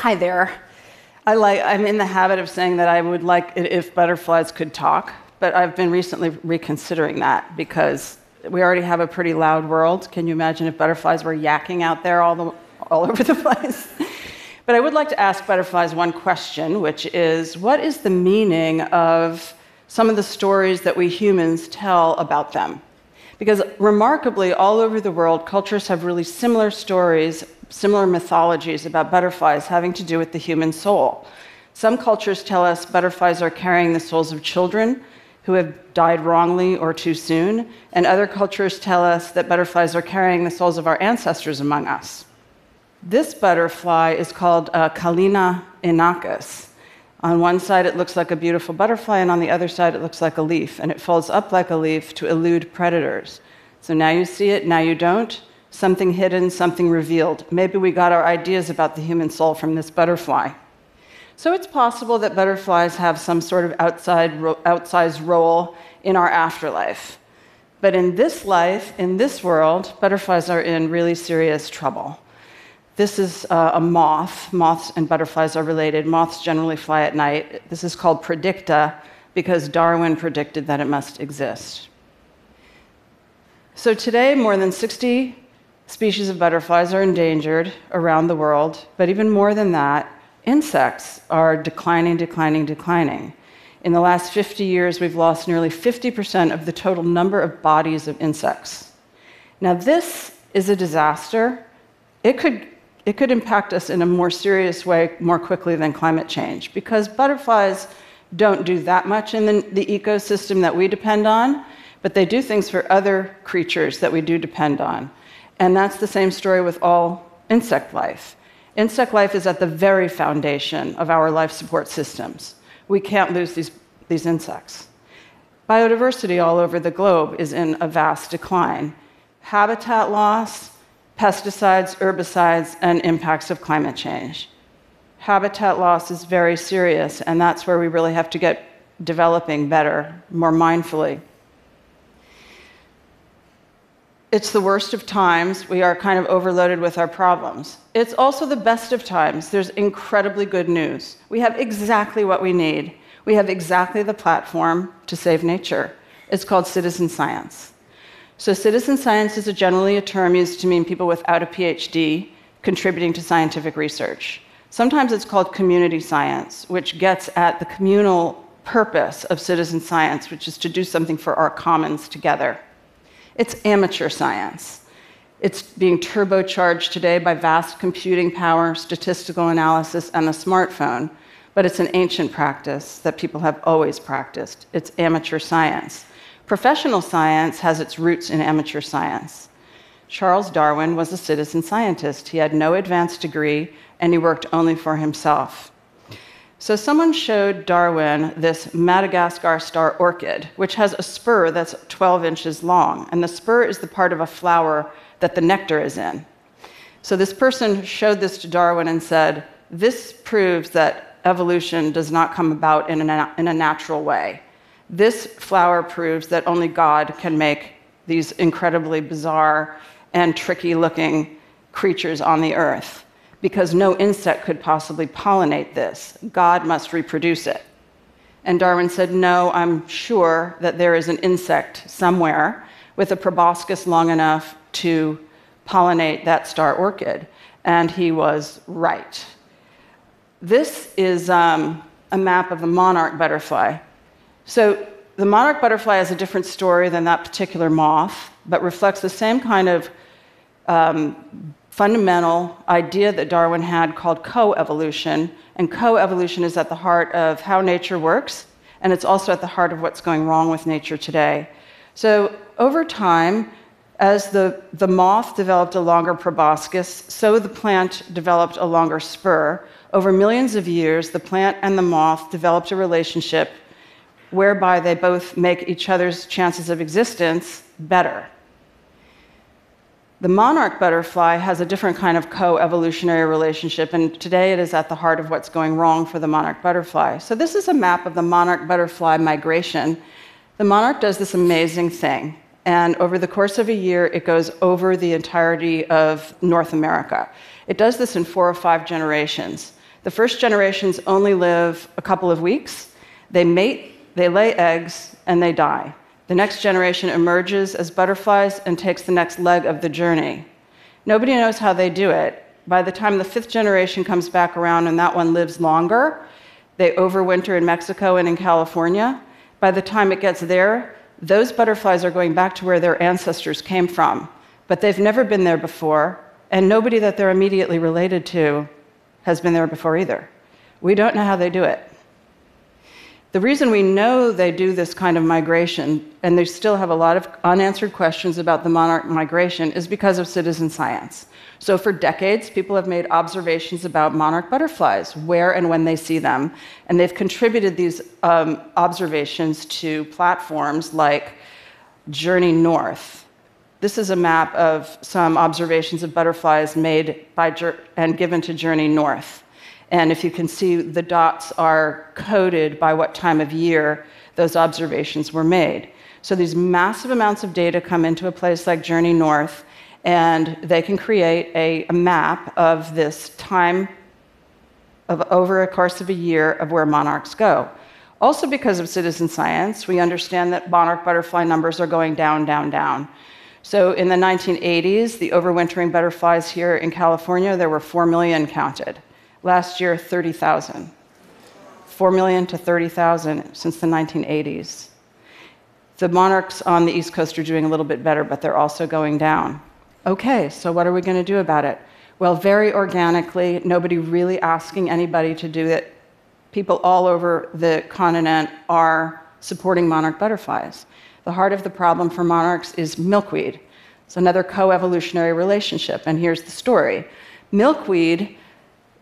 Hi there. I like, I'm in the habit of saying that I would like it if butterflies could talk, but I've been recently reconsidering that because we already have a pretty loud world. Can you imagine if butterflies were yakking out there all, the, all over the place? but I would like to ask butterflies one question, which is what is the meaning of some of the stories that we humans tell about them? Because remarkably, all over the world, cultures have really similar stories, similar mythologies about butterflies having to do with the human soul. Some cultures tell us butterflies are carrying the souls of children who have died wrongly or too soon, and other cultures tell us that butterflies are carrying the souls of our ancestors among us. This butterfly is called uh, Kallima inachus. On one side, it looks like a beautiful butterfly, and on the other side, it looks like a leaf, and it folds up like a leaf to elude predators. So now you see it, now you don't. Something hidden, something revealed. Maybe we got our ideas about the human soul from this butterfly. So it's possible that butterflies have some sort of outside, outsized role in our afterlife. But in this life, in this world, butterflies are in really serious trouble. This is uh, a moth. Moths and butterflies are related. Moths generally fly at night. This is called praedicta because Darwin predicted that it must exist. So today, more than 60 species of butterflies are endangered around the world, but even more than that, insects are declining, declining, declining. In the last 50 years, we've lost nearly 50% of the total number of bodies of insects. Now, this is a disaster. It could it could impact us in a more serious way more quickly than climate change because butterflies don't do that much in the, the, ecosystem that we depend on, but they do things for other creatures that we do depend on. And that's the same story with all insect life. Insect life is at the very foundation of our life support systems. We can't lose these, these insects. Biodiversity all over the globe is in a vast decline. Habitat loss, pesticides, herbicides, and impacts of climate change. Habitat loss is very serious, and that's where we really have to get developing better, more mindfully. It's the worst of times. We are kind of overloaded with our problems. It's also the best of times. There's incredibly good news. We have exactly what we need. We have exactly the platform to save nature. It's called citizen science. So, citizen science is a generally a term used to mean people without a PhD contributing to scientific research. Sometimes it's called community science, which gets at the communal purpose of citizen science, which is to do something for our commons together. It's amateur science. It's being turbocharged today by vast computing power, statistical analysis, and the smartphone, but it's an ancient practice that people have always practiced. It's amateur science. Professional science has its roots in amateur science. Charles Darwin was a citizen scientist. He had no advanced degree and he worked only for himself. So, someone showed Darwin this Madagascar star orchid, which has a spur that's 12 inches long, and the spur is the part of a flower that the nectar is in. So, this person showed this to Darwin and said, This proves that evolution does not come about in a, in a natural way. This flower proves that only God can make these incredibly bizarre and tricky looking creatures on the earth because no insect could possibly pollinate this. God must reproduce it. And Darwin said, No, I'm sure that there is an insect somewhere with a proboscis long enough to pollinate that star orchid. And he was right. This is um, a map of the monarch butterfly. So the monarch butterfly has a different story than that particular moth, but reflects the same kind of um, fundamental idea that Darwin had called coevolution. And coevolution is at the heart of how nature works, and it's also at the heart of what's going wrong with nature today. So, over time, as the, the moth developed a longer proboscis, so the plant developed a longer spur. Over millions of years, the plant and the moth developed a relationship whereby they both make each other's chances of existence better. The monarch butterfly has a different kind of co evolutionary relationship, and today it is at the heart of what's going wrong for the monarch butterfly. So, this is a map of the monarch butterfly migration. The monarch does this amazing thing, and over the course of a year, it goes over the entirety of North America. It does this in four or five generations. The first generations only live a couple of weeks. They mate, they lay eggs, and they die. The next generation emerges as butterflies and takes the next leg of the journey. Nobody knows how they do it. By the time the fifth generation comes back around and that one lives longer, they overwinter in Mexico and in California. By the time it gets there, those butterflies are going back to where their ancestors came from. But they've never been there before, and nobody that they're immediately related to has been there before either. We don't know how they do it. The reason we know they do this kind of migration, and they still have a lot of unanswered questions about the monarch migration, is because of citizen science. So, for decades, people have made observations about monarch butterflies, where and when they see them, and they've contributed these um, observations to platforms like Journey North. This is a map of some observations of butterflies made by and given to Journey North. And if you can see, the dots are coded by what time of year those observations were made. So these massive amounts of data come into a place like Journey North, and they can create a, a map of this time of over a course of a year of where monarchs go. Also, because of citizen science, we understand that monarch butterfly numbers are going down, down, down. So in the 1980s, the overwintering butterflies here in California, there were 4 million counted. Last year, 30,000. 4 million to 30,000 since the 1980s. The monarchs on the East Coast are doing a little bit better, but they're also going down. Okay, so what are we going to do about it? Well, very organically, nobody really asking anybody to do it. People all over the continent are supporting monarch butterflies. The heart of the problem for monarchs is milkweed. It's another co evolutionary relationship, and here's the story milkweed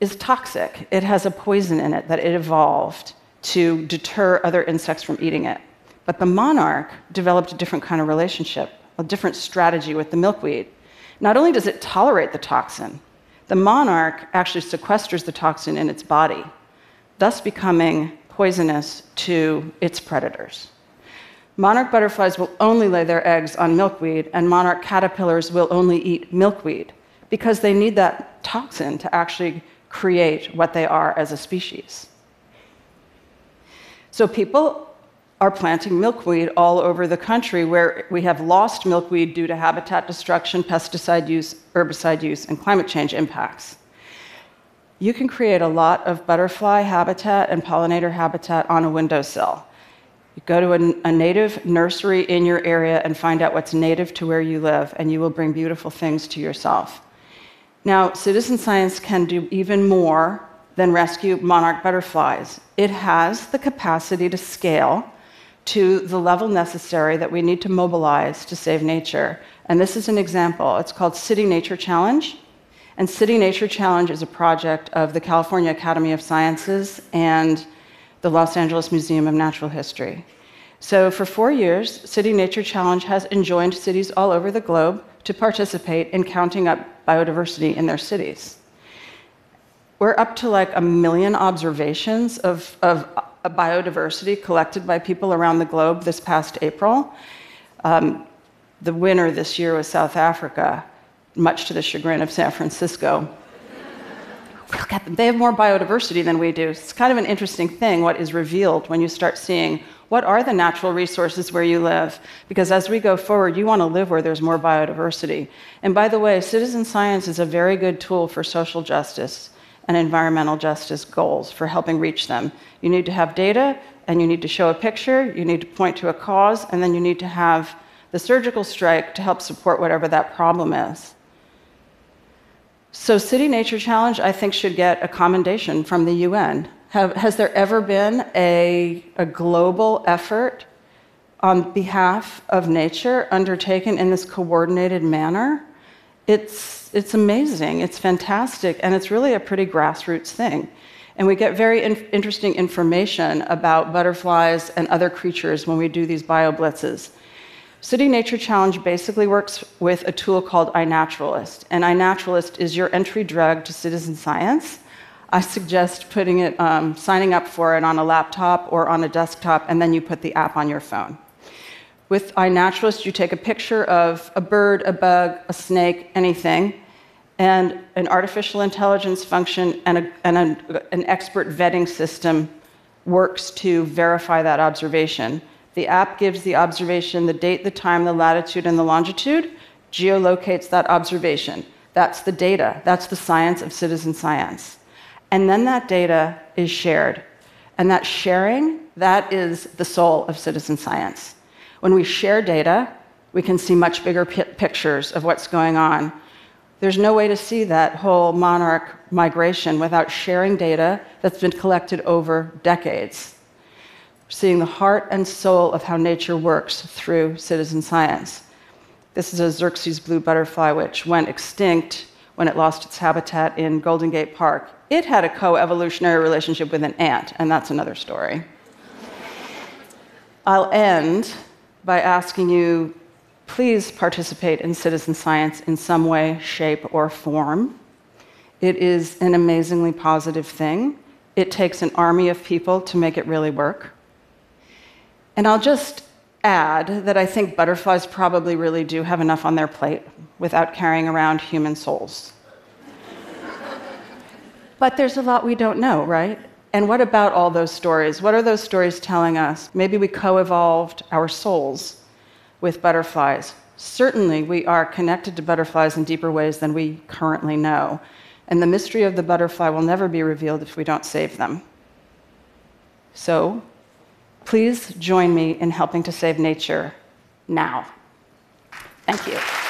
is toxic. It has a poison in it that it evolved to deter other insects from eating it. But the monarch developed a different kind of relationship, a different strategy with the milkweed. Not only does it tolerate the toxin, the monarch actually sequesters the toxin in its body, thus becoming poisonous to its predators. Monarch butterflies will only lay their eggs on milkweed, and monarch caterpillars will only eat milkweed because they need that toxin to actually create what they are as a species. So people are planting milkweed all over the country where we have lost milkweed due to habitat destruction, pesticide use, herbicide use, and climate change impacts. You can create a lot of butterfly habitat and pollinator habitat on a windowsill. You go to a, a, native nursery in your area and find out what's native to where you live, and you will bring beautiful things to yourself. Now, citizen science can do even more than rescue monarch butterflies. It has the capacity to scale to the level necessary that we need to mobilize to save nature. And this is an example. It's called City Nature Challenge. And City Nature Challenge is a project of the California Academy of Sciences and the Los Angeles Museum of Natural History. So, for four years, City Nature Challenge has enjoined cities all over the globe to participate in counting up biodiversity in their cities. We're up to like a million observations of, of biodiversity collected by people around the globe this past April. Um, the winner this year was South Africa, much to the chagrin of San Francisco. Look at them, they have more biodiversity than we do. It's kind of an interesting thing what is revealed when you start seeing what are the natural resources where you live? Because as we go forward, you want to live where there's more biodiversity. And by the way, citizen science is a very good tool for social justice and environmental justice goals for helping reach them. You need to have data, and you need to show a picture, you need to point to a cause, and then you need to have the surgical strike to help support whatever that problem is. So, City Nature Challenge, I think, should get a commendation from the UN. Have, has there ever been a, a global effort on behalf of nature undertaken in this coordinated manner? It's, it's amazing, it's fantastic, and it's really a pretty grassroots thing. And we get very in- interesting information about butterflies and other creatures when we do these bioblitzes. City Nature Challenge basically works with a tool called iNaturalist. And iNaturalist is your entry drug to citizen science. I suggest putting it, um, signing up for it on a laptop or on a desktop, and then you put the app on your phone. With iNaturalist, you take a picture of a bird, a bug, a snake, anything, and an artificial intelligence function and, a, and a, an expert vetting system works to verify that observation. The app gives the observation the date, the time, the latitude, and the longitude, geolocates that observation. That's the data. That's the science of citizen science. And then that data is shared. And that sharing, that is the soul of citizen science. When we share data, we can see much bigger pictures of what's going on. There's no way to see that whole monarch migration without sharing data that's been collected over decades. Seeing the heart and soul of how nature works through citizen science. This is a Xerces blue butterfly, which went extinct when it lost its habitat in Golden Gate Park. It had a co evolutionary relationship with an ant, and that's another story. I'll end by asking you please participate in citizen science in some way, shape, or form. It is an amazingly positive thing. It takes an army of people to make it really work. And I'll just add that I think butterflies probably really do have enough on their plate without carrying around human souls. But there's a lot we don't know, right? And what about all those stories? What are those stories telling us? Maybe we co evolved our souls with butterflies. Certainly, we are connected to butterflies in deeper ways than we currently know. And the mystery of the butterfly will never be revealed if we don't save them. So, Please join me in helping to save nature now. Thank you.